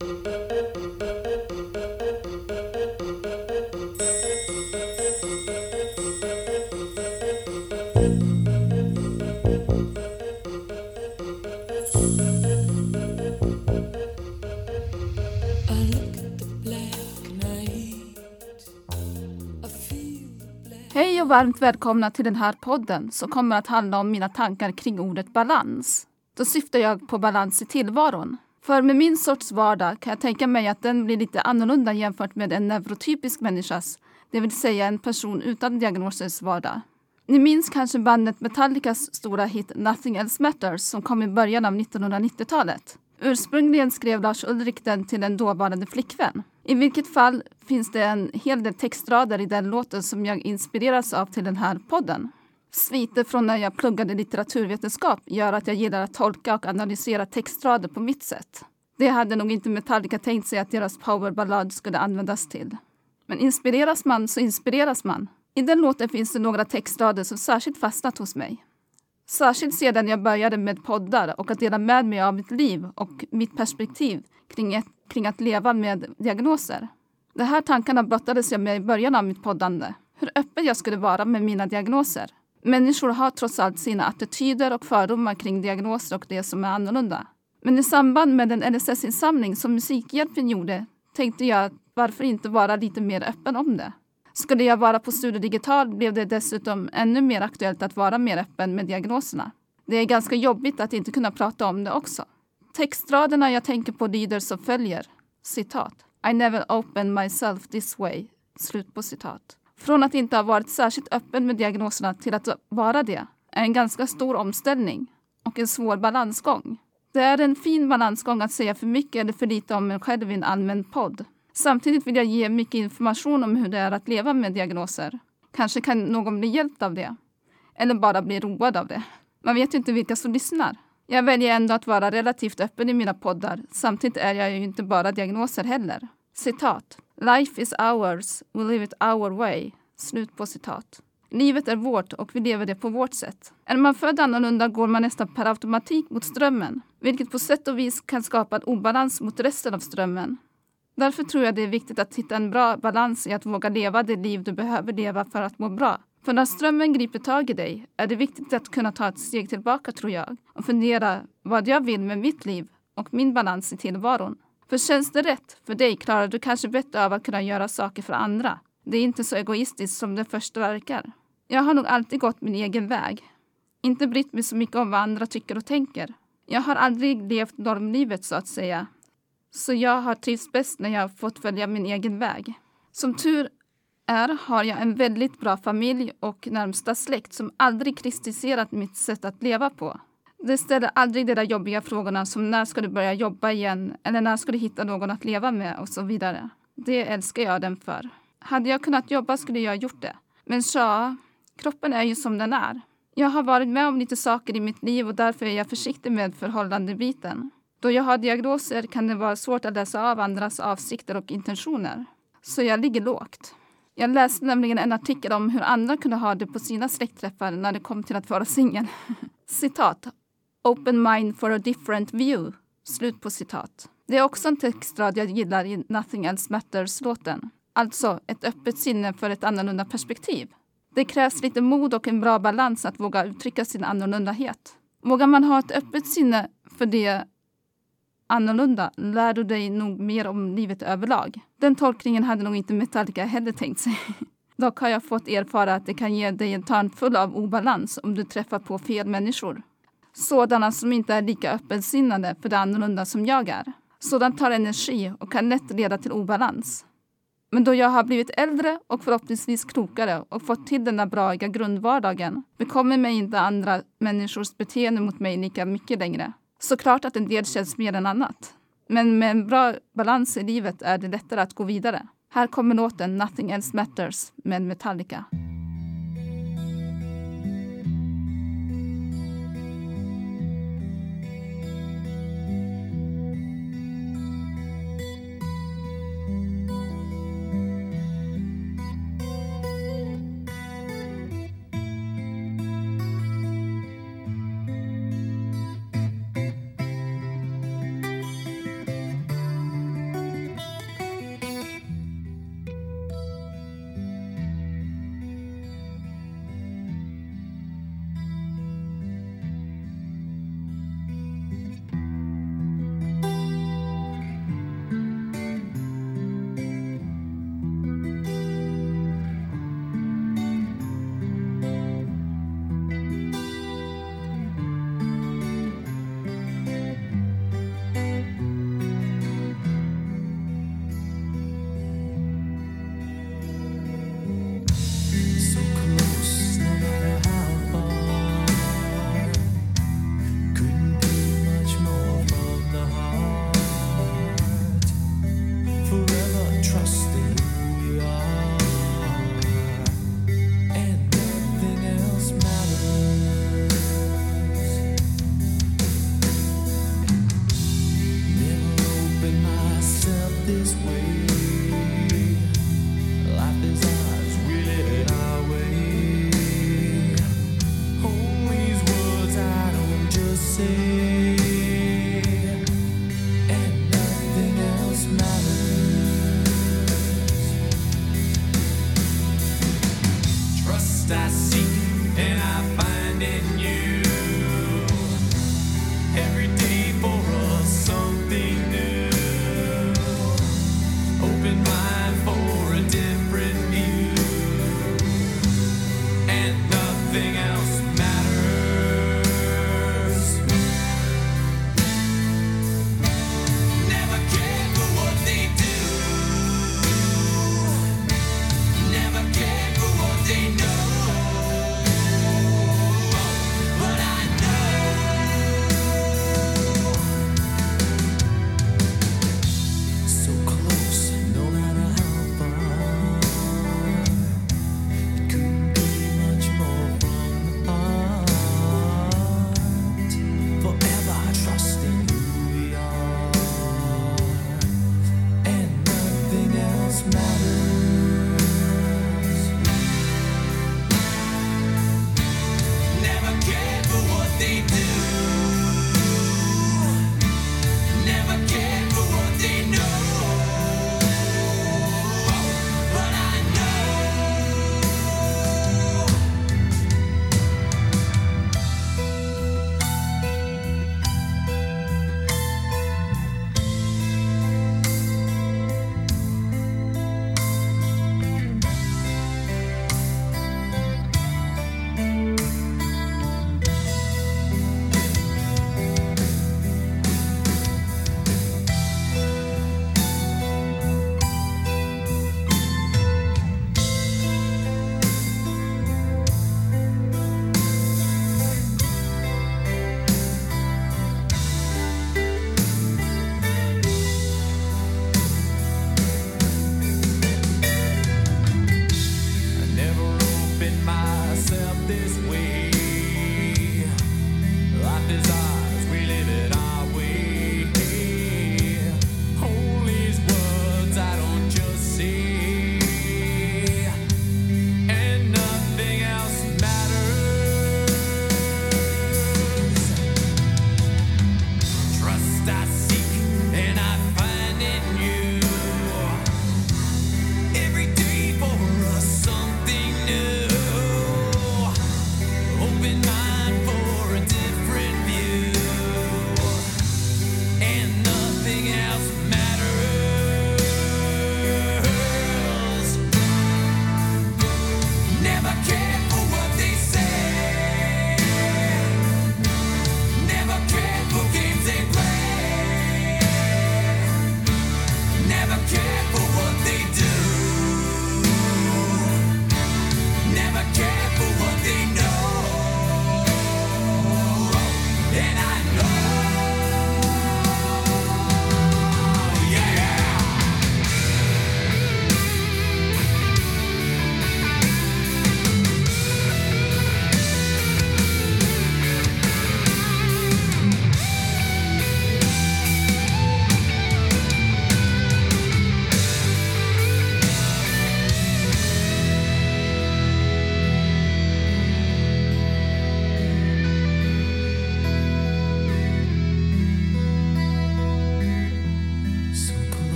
Hej och varmt välkomna till den här podden som kommer att handla om mina tankar kring ordet balans. Då syftar jag på balans i tillvaron. För med min sorts vardag kan jag tänka mig att den blir lite annorlunda jämfört med en neurotypisk människas, det vill säga en person utan diagnosers vardag. Ni minns kanske bandet Metallicas stora hit Nothing Else Matters som kom i början av 1990-talet. Ursprungligen skrev Lars Ulrik den till en dåvarande flickvän. I vilket fall finns det en hel del textrader i den låten som jag inspireras av till den här podden. Sviter från när jag pluggade litteraturvetenskap gör att jag gillar att tolka och analysera textrader på mitt sätt. Det hade nog inte Metallica tänkt sig att deras powerballad skulle användas till. Men inspireras man så inspireras man. I den låten finns det några textrader som särskilt fastnat hos mig. Särskilt sedan jag började med poddar och att dela med mig av mitt liv och mitt perspektiv kring, ett, kring att leva med diagnoser. De här tankarna brottades jag med i början av mitt poddande. Hur öppen jag skulle vara med mina diagnoser. Människor har trots allt sina attityder och fördomar kring diagnoser och det som är annorlunda. Men i samband med den LSS-insamling som Musikhjälpen gjorde tänkte jag varför inte vara lite mer öppen om det. Skulle jag vara på Studio Digital blev det dessutom ännu mer aktuellt att vara mer öppen med diagnoserna. Det är ganska jobbigt att inte kunna prata om det också. Textraderna jag tänker på lyder som följer. Citat. I never opened myself this way. Slut på citat. Från att inte ha varit särskilt öppen med diagnoserna till att vara det är en ganska stor omställning och en svår balansgång. Det är en fin balansgång att säga för mycket eller för lite om mig själv i en allmän podd. Samtidigt vill jag ge mycket information om hur det är att leva med diagnoser. Kanske kan någon bli hjälpt av det. Eller bara bli road av det. Man vet ju inte vilka som lyssnar. Jag väljer ändå att vara relativt öppen i mina poddar. Samtidigt är jag ju inte bara diagnoser heller. Citat. Life is ours, we live it our way. Slut på citat. Livet är vårt och vi lever det på vårt sätt. Är man född annorlunda går man nästan per automatik mot strömmen, vilket på sätt och vis kan skapa en obalans mot resten av strömmen. Därför tror jag det är viktigt att hitta en bra balans i att våga leva det liv du behöver leva för att må bra. För när strömmen griper tag i dig är det viktigt att kunna ta ett steg tillbaka tror jag och fundera vad jag vill med mitt liv och min balans i tillvaron. För känns det rätt för dig klarar du kanske bättre av att kunna göra saker för andra. Det är inte så egoistiskt som det första verkar. Jag har nog alltid gått min egen väg. Inte brytt mig så mycket om vad andra tycker och tänker. Jag har aldrig levt normlivet så att säga. Så jag har trivts bäst när jag fått följa min egen väg. Som tur är har jag en väldigt bra familj och närmsta släkt som aldrig kritiserat mitt sätt att leva på. Det ställer aldrig de där jobbiga frågorna som när ska du börja jobba igen eller när ska du hitta någon att leva med och så vidare. Det älskar jag den för. Hade jag kunnat jobba skulle jag gjort det. Men så, kroppen är ju som den är. Jag har varit med om lite saker i mitt liv och därför är jag försiktig med förhållandebiten. Då jag har diagnoser kan det vara svårt att läsa av andras avsikter och intentioner. Så jag ligger lågt. Jag läste nämligen en artikel om hur andra kunde ha det på sina släktträffar när det kom till att vara singel. Citat. Open mind for a different view. Slut på citat. Det är också en textrad jag gillar i Nothing Else Matters-låten. Alltså ett öppet sinne för ett annorlunda perspektiv. Det krävs lite mod och en bra balans att våga uttrycka sin annorlundahet. Vågar man ha ett öppet sinne för det annorlunda lär du dig nog mer om livet överlag. Den tolkningen hade nog inte Metallica heller tänkt sig. Dock har jag fått erfara att det kan ge dig en törn full av obalans om du träffar på fel människor. Sådana som inte är lika öppensinnade för det annorlunda som jag är. Sådant tar energi och kan lätt leda till obalans. Men då jag har blivit äldre och förhoppningsvis klokare och fått till den där braiga grundvardagen bekommer mig inte andra människors beteende mot mig lika mycket längre. Såklart att en del känns mer än annat. Men med en bra balans i livet är det lättare att gå vidare. Här kommer låten Nothing Else Matters med Metallica.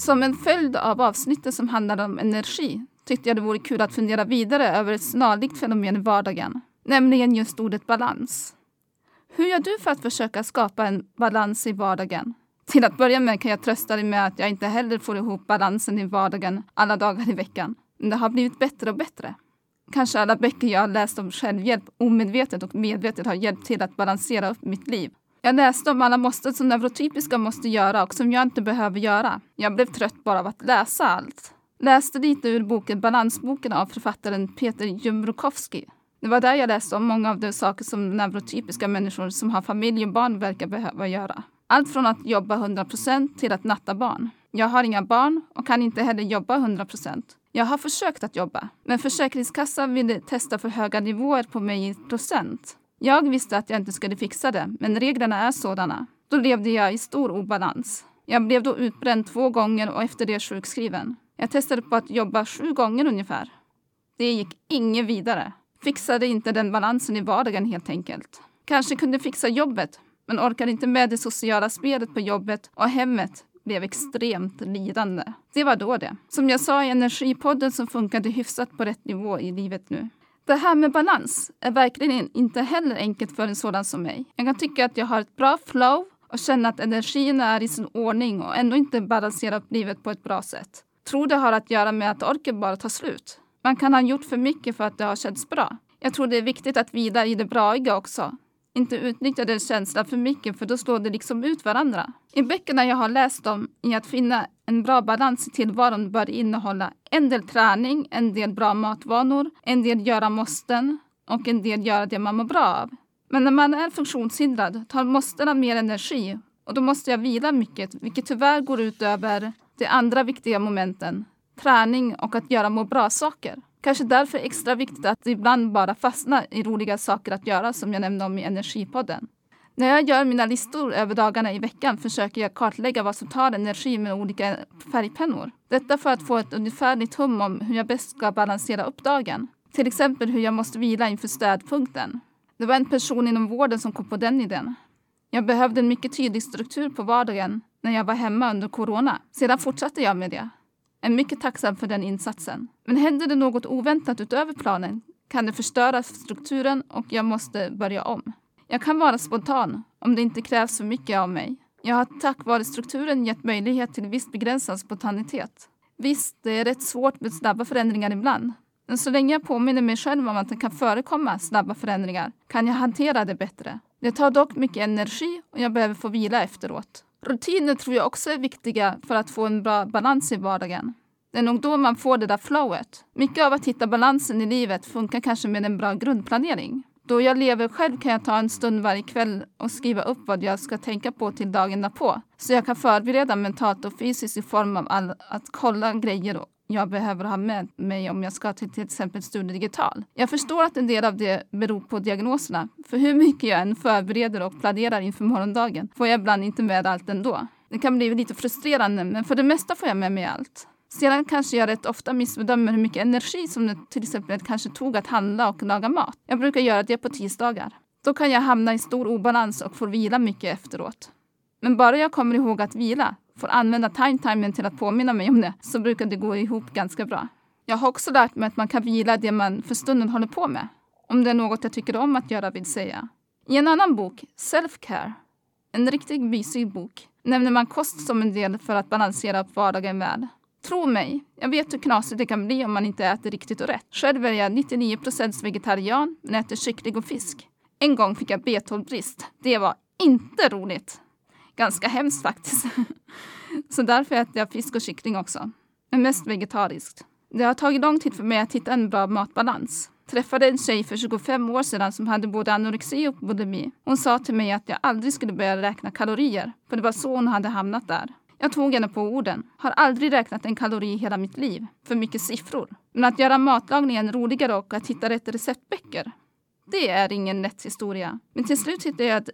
Som en följd av avsnittet som handlade om energi tyckte jag det vore kul att fundera vidare över ett snarlikt fenomen i vardagen, nämligen just ordet balans. Hur gör du för att försöka skapa en balans i vardagen? Till att börja med kan jag trösta dig med att jag inte heller får ihop balansen i vardagen alla dagar i veckan. Men det har blivit bättre och bättre. Kanske alla böcker jag har läst om självhjälp omedvetet och medvetet har hjälpt till att balansera upp mitt liv. Jag läste om alla måsten som neurotypiska måste göra och som jag inte behöver göra. Jag blev trött bara av att läsa allt. Läste lite ur boken Balansboken av författaren Peter Jumrokowski. Det var där jag läste om många av de saker som neurotypiska människor som har familj och barn verkar behöva göra. Allt från att jobba 100% till att natta barn. Jag har inga barn och kan inte heller jobba 100%. Jag har försökt att jobba, men Försäkringskassan ville testa för höga nivåer på mig i procent. Jag visste att jag inte skulle fixa det, men reglerna är sådana. Då levde jag i stor obalans. Jag blev då utbränd två gånger och efter det sjukskriven. Jag testade på att jobba sju gånger ungefär. Det gick inget vidare. Fixade inte den balansen i vardagen helt enkelt. Kanske kunde fixa jobbet, men orkade inte med det sociala spelet på jobbet och hemmet blev extremt lidande. Det var då det. Som jag sa i Energipodden så funkade hyfsat på rätt nivå i livet nu. Det här med balans är verkligen inte heller enkelt för en sådan som mig. Jag kan tycka att jag har ett bra flow och känna att energin är i sin ordning och ändå inte balansera upp livet på ett bra sätt. Tror det har att göra med att orken bara tar slut. Man kan ha gjort för mycket för att det har känts bra. Jag tror det är viktigt att vila i det braiga också. Inte utnyttja den känslan för mycket för då slår det liksom ut varandra. I böckerna jag har läst om i att finna en bra balans i tillvaron bör innehålla en del träning, en del bra matvanor, en del göra måsten och en del göra det man mår bra av. Men när man är funktionshindrad tar måstena mer energi och då måste jag vila mycket, vilket tyvärr går ut över de andra viktiga momenten, träning och att göra må bra-saker. Kanske därför är det extra viktigt att ibland bara fastna i roliga saker att göra som jag nämnde om i Energipodden. När jag gör mina listor över dagarna i veckan försöker jag kartlägga vad som tar energi med olika färgpennor. Detta för att få ett ungefärligt hum om hur jag bäst ska balansera upp dagen. Till exempel hur jag måste vila inför städpunkten. Det var en person inom vården som kom på den idén. Jag behövde en mycket tydlig struktur på vardagen när jag var hemma under corona. Sedan fortsatte jag med det. Är mycket tacksam för den insatsen. Men händer det något oväntat utöver planen kan det förstöra strukturen och jag måste börja om. Jag kan vara spontan om det inte krävs för mycket av mig. Jag har tack vare strukturen gett möjlighet till viss begränsad spontanitet. Visst, det är rätt svårt med snabba förändringar ibland. Men så länge jag påminner mig själv om att det kan förekomma snabba förändringar kan jag hantera det bättre. Det tar dock mycket energi och jag behöver få vila efteråt. Rutiner tror jag också är viktiga för att få en bra balans i vardagen. Det är nog då man får det där flowet. Mycket av att hitta balansen i livet funkar kanske med en bra grundplanering. Då jag lever själv kan jag ta en stund varje kväll och skriva upp vad jag ska tänka på till dagen därpå. Så jag kan förbereda mentalt och fysiskt i form av all, att kolla grejer jag behöver ha med mig om jag ska till till exempel Studio Digital. Jag förstår att en del av det beror på diagnoserna. För hur mycket jag än förbereder och planerar inför morgondagen får jag ibland inte med allt ändå. Det kan bli lite frustrerande men för det mesta får jag med mig allt. Sedan kanske jag rätt ofta missbedömer hur mycket energi som det till exempel kanske tog att handla och laga mat. Jag brukar göra det på tisdagar. Då kan jag hamna i stor obalans och får vila mycket efteråt. Men bara jag kommer ihåg att vila, får använda time-timen till att påminna mig om det, så brukar det gå ihop ganska bra. Jag har också lärt mig att man kan vila det man för stunden håller på med. Om det är något jag tycker om att göra vill säga. I en annan bok, Self-Care, en riktigt mysig bok, nämner man kost som en del för att balansera upp vardagen väl. Tro mig, jag vet hur knasigt det kan bli om man inte äter riktigt och rätt. Själv är jag 99 vegetarian men äter kyckling och fisk. En gång fick jag B12-brist. Det var inte roligt. Ganska hemskt faktiskt. Så därför äter jag fisk och kyckling också. Men mest vegetariskt. Det har tagit lång tid för mig att hitta en bra matbalans. Träffade en tjej för 25 år sedan som hade både anorexi och bulimi. Hon sa till mig att jag aldrig skulle börja räkna kalorier, för det var så hon hade hamnat där. Jag tog henne på orden. Har aldrig räknat en kalori i hela mitt liv. För mycket siffror. Men att göra matlagningen roligare och att hitta rätt receptböcker. Det är ingen lätt historia. Men till slut hittade jag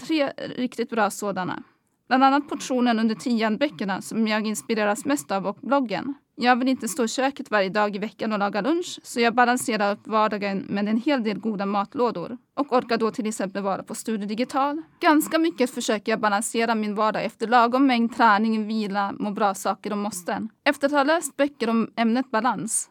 tre riktigt bra sådana. Bland annat portionen under tian-böckerna som jag inspireras mest av och bloggen. Jag vill inte stå i köket varje dag i veckan och laga lunch, så jag balanserar upp vardagen med en hel del goda matlådor och orkar då till exempel vara på Studio Digital. Ganska mycket försöker jag balansera min vardag efter lagom mängd träning, vila, må bra-saker och måsten. Efter att ha läst böcker om ämnet balans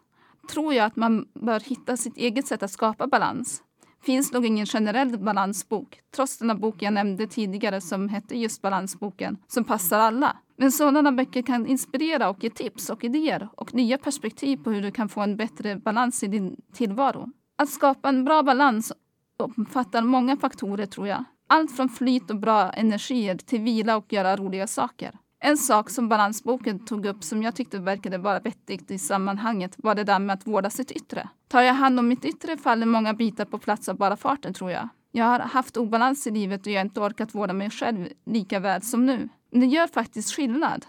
tror jag att man bör hitta sitt eget sätt att skapa balans finns nog ingen generell balansbok, trots den bok jag nämnde tidigare som hette just Balansboken, som passar alla. Men sådana böcker kan inspirera och ge tips och idéer och nya perspektiv på hur du kan få en bättre balans i din tillvaro. Att skapa en bra balans omfattar många faktorer tror jag. Allt från flyt och bra energier till vila och göra roliga saker. En sak som balansboken tog upp som jag tyckte verkade vara vettigt i sammanhanget var det där med att vårda sitt yttre. Tar jag hand om mitt yttre faller många bitar på plats av bara farten tror jag. Jag har haft obalans i livet och jag har inte orkat vårda mig själv lika väl som nu. Men det gör faktiskt skillnad.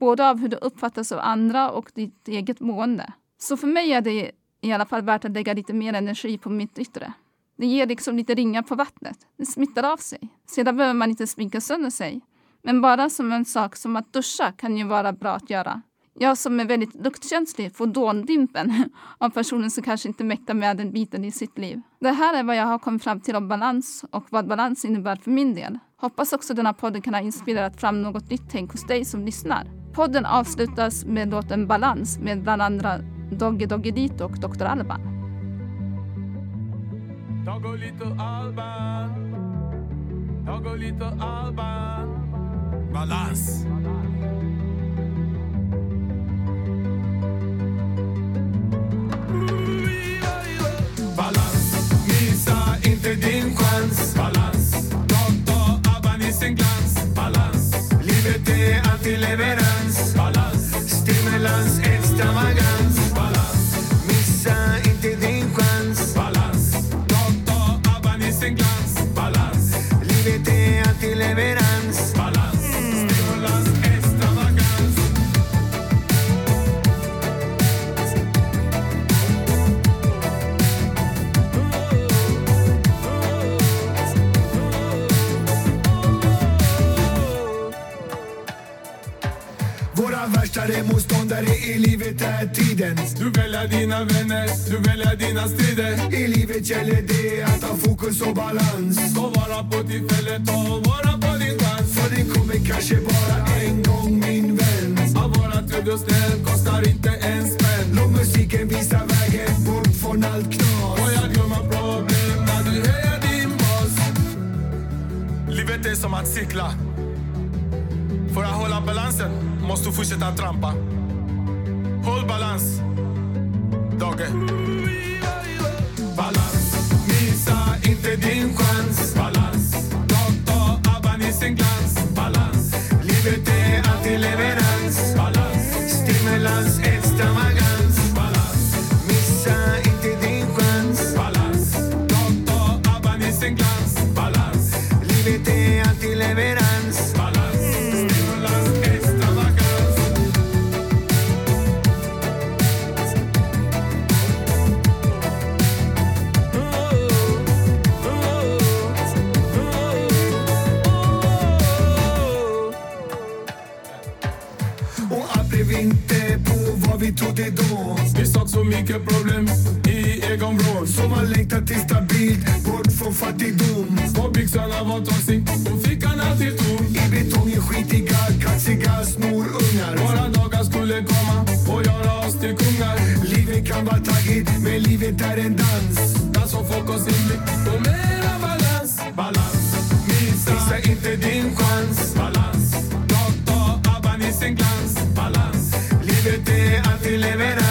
Både av hur det uppfattas av andra och ditt eget mående. Så för mig är det i alla fall värt att lägga lite mer energi på mitt yttre. Det ger liksom lite ringar på vattnet. Det smittar av sig. Sedan behöver man inte sminka sönder sig. Men bara som en sak som att duscha kan ju vara bra att göra. Jag som är väldigt luktkänslig får dåndimpen av personer som kanske inte mäktar med den biten i sitt liv. Det här är vad jag har kommit fram till om balans och vad balans innebär för min del. Hoppas också den här podden kan ha inspirerat fram något nytt tänk hos dig som lyssnar. Podden avslutas med låten Balans med bland andra Dogge Doggelito och Dr. Alban. Doggelito Alban. Doggelito Alban. Balans. Balans, missa inte din chans. Balans, Dr. Alban i sin glans. Balans, livet är alltid leverans. Balans, stimulans, extravagans. Balans, missa inte din chans. Balans, Dr. Alban i sin glans. Balans, livet är alltid leverans. Motståndare i livet är tiden Du väljer dina vänner, du väljer dina strider. I livet gäller det att ha fokus och balans Och vara på tillfället och vara på din chans. För den kommer kanske bara en gång min vän Att vara trevlig och snäll kostar inte en spänn. Låt musiken visa vägen bort från allt knas Och jag glömmer problem när du höjer din bas. Livet är som att cykla. För att hålla balansen måste du fortsätta trampa. Balans. Dogge. Balans, missa inte din chans. Mycket problem i egen vrå. Så man längtar till stabilt, bort från fattigdom På byxorna var toxic och fickan alltid tom. I betongen skitiga, kaxiga snorungar Våra dagar skulle komma och göra oss till kungar. Livet kan vara taggigt, men livet är en dans Dans som folk oss in blick och mera balans. Balans, missa Missa inte din chans balans. ta ta, i sin glans. Balans, Livet är alltid leverans